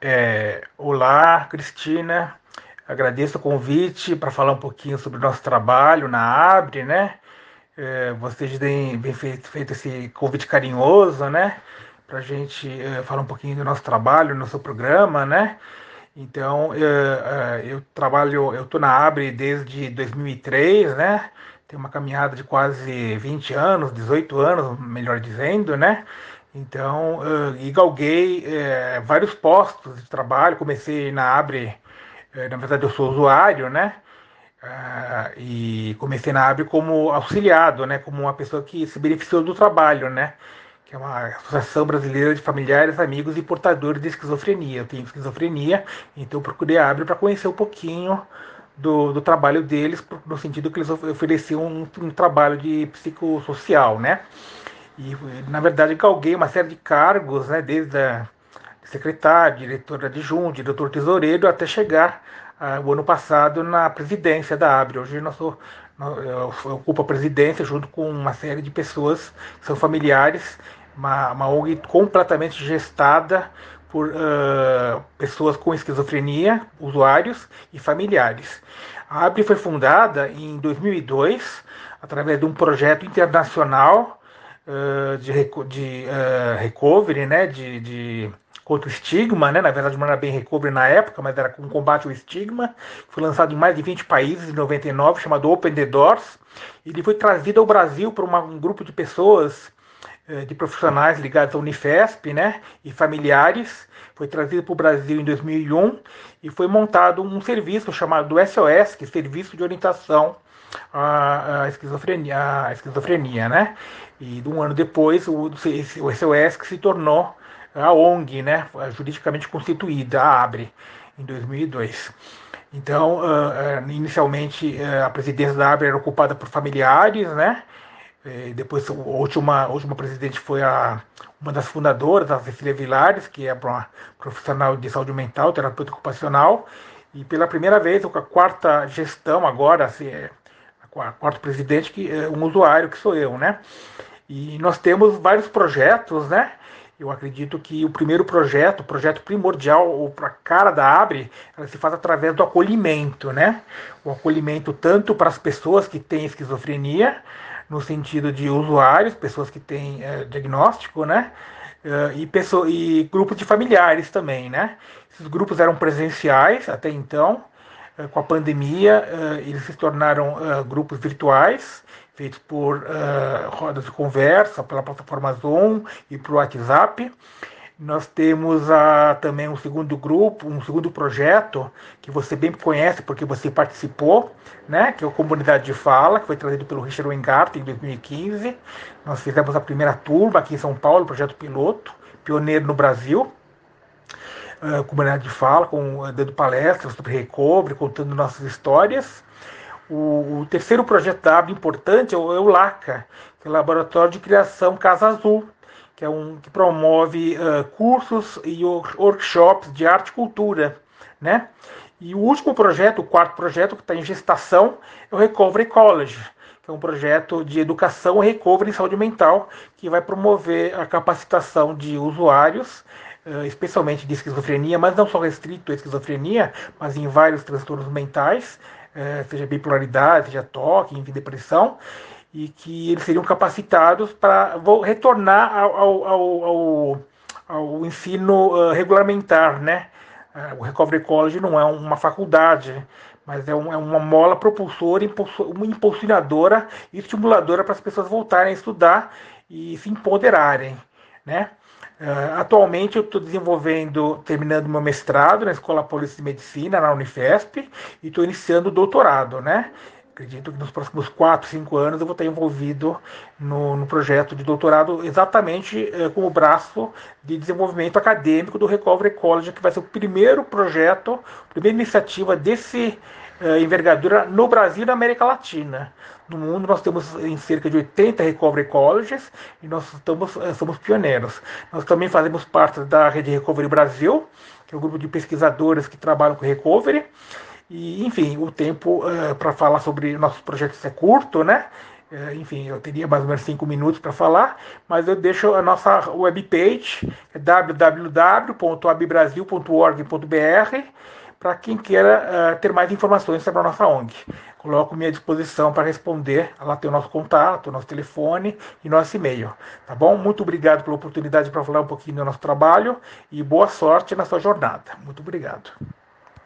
É, olá, Cristina. Agradeço o convite para falar um pouquinho sobre o nosso trabalho na Abre, né? É, vocês têm bem feito, feito, esse convite carinhoso, né? Para a gente é, falar um pouquinho do nosso trabalho, no seu programa, né? Então, é, é, eu trabalho, eu estou na Abre desde 2003, né? Tem uma caminhada de quase 20 anos, 18 anos, melhor dizendo, né? Então, uh, e galguei uh, vários postos de trabalho. Comecei na Abre, uh, na verdade eu sou usuário, né? Uh, e comecei na Abre como auxiliado, né? Como uma pessoa que se beneficiou do trabalho, né? Que é uma associação brasileira de familiares, amigos e portadores de esquizofrenia. Eu tenho esquizofrenia, então procurei a Abre para conhecer um pouquinho do, do, trabalho deles, no sentido que eles ofereciam um, um trabalho de psicossocial, né? E, na verdade, galguei uma série de cargos, né, desde a secretário, diretor adjunto, diretor tesoureiro, até chegar uh, o ano passado na presidência da ABRE. Hoje nós sou, eu ocupo a presidência junto com uma série de pessoas que são familiares, uma, uma ONG completamente gestada por uh, pessoas com esquizofrenia, usuários e familiares. A ABRE foi fundada em 2002 através de um projeto internacional de, de uh, recovery, né, de, de contra o estigma, né? Na verdade não era bem recovery na época, mas era com combate ao estigma. Foi lançado em mais de 20 países em 99, chamado Open the Doors. Ele foi trazido ao Brasil por uma, um grupo de pessoas, de profissionais ligados à Unifesp, né? E familiares. Foi trazido para o Brasil em 2001 e foi montado um serviço chamado SOS, que é Serviço de Orientação à, esquizofrenia, à esquizofrenia, né? E um ano depois, o, o SOS que se tornou a ONG, né, juridicamente constituída, a ABRE, em 2002. Então, uh, inicialmente, uh, a presidência da ABRE era ocupada por familiares, né? E depois, a última, a última presidente foi a, uma das fundadoras, a Cecília Vilares, que é uma profissional de saúde mental, terapeuta ocupacional. E pela primeira vez, a quarta gestão agora, assim, a quarta presidente, que é um usuário, que sou eu, né? E nós temos vários projetos, né? Eu acredito que o primeiro projeto, o projeto primordial, ou para a cara da Abre, ela se faz através do acolhimento, né? O acolhimento tanto para as pessoas que têm esquizofrenia, no sentido de usuários, pessoas que têm é, diagnóstico, né? Uh, e, pessoa, e grupos de familiares também, né? Esses grupos eram presenciais até então, uh, com a pandemia, eles se tornaram grupos virtuais, feitos por rodas de conversa, pela plataforma Zoom e por WhatsApp. Nós temos uh, também um segundo grupo, um segundo projeto que você bem conhece porque você participou, né? que é a Comunidade de Fala, que foi trazido pelo Richard Weingarten em 2015. Nós fizemos a primeira turma aqui em São Paulo, projeto piloto, pioneiro no Brasil. Uh, comunidade de fala, com, dando palestras sobre recovery, contando nossas histórias. O, o terceiro projeto da importante é o, é o LACA, que é o Laboratório de Criação Casa Azul, que é um que promove uh, cursos e workshops de arte e cultura, né? E o último projeto, o quarto projeto que está em gestação, é o Recovery College, que é um projeto de educação e recovery em saúde mental, que vai promover a capacitação de usuários, especialmente de esquizofrenia, mas não só restrito à esquizofrenia, mas em vários transtornos mentais, seja bipolaridade, seja toque, enfim, depressão, e que eles seriam capacitados para retornar ao, ao, ao, ao ensino uh, regulamentar, né? Uh, o Recovery College não é uma faculdade, mas é, um, é uma mola propulsora, uma impulsionadora e estimuladora para as pessoas voltarem a estudar e se empoderarem, né? Uh, atualmente eu estou desenvolvendo, terminando meu mestrado na Escola Paulista de Medicina, na Unifesp, e estou iniciando o doutorado, né? Acredito que nos próximos 4, 5 anos eu vou estar envolvido no, no projeto de doutorado exatamente uh, como braço de desenvolvimento acadêmico do Recovery College, que vai ser o primeiro projeto, primeira iniciativa desse uh, envergadura no Brasil e na América Latina. No mundo nós temos em cerca de 80 Recovery Colleges e nós estamos, eh, somos pioneiros. Nós também fazemos parte da Rede Recovery Brasil, que é um grupo de pesquisadores que trabalham com Recovery. E, enfim, o tempo uh, para falar sobre nossos projetos é curto, né? É, enfim, eu teria mais ou menos cinco minutos para falar, mas eu deixo a nossa webpage, é www.abbrasil.org.br, para quem queira uh, ter mais informações sobre a nossa ONG. Coloco minha disposição para responder. Lá tem o nosso contato, o nosso telefone e nosso e-mail. Tá bom? Muito obrigado pela oportunidade para falar um pouquinho do nosso trabalho e boa sorte na sua jornada. Muito obrigado.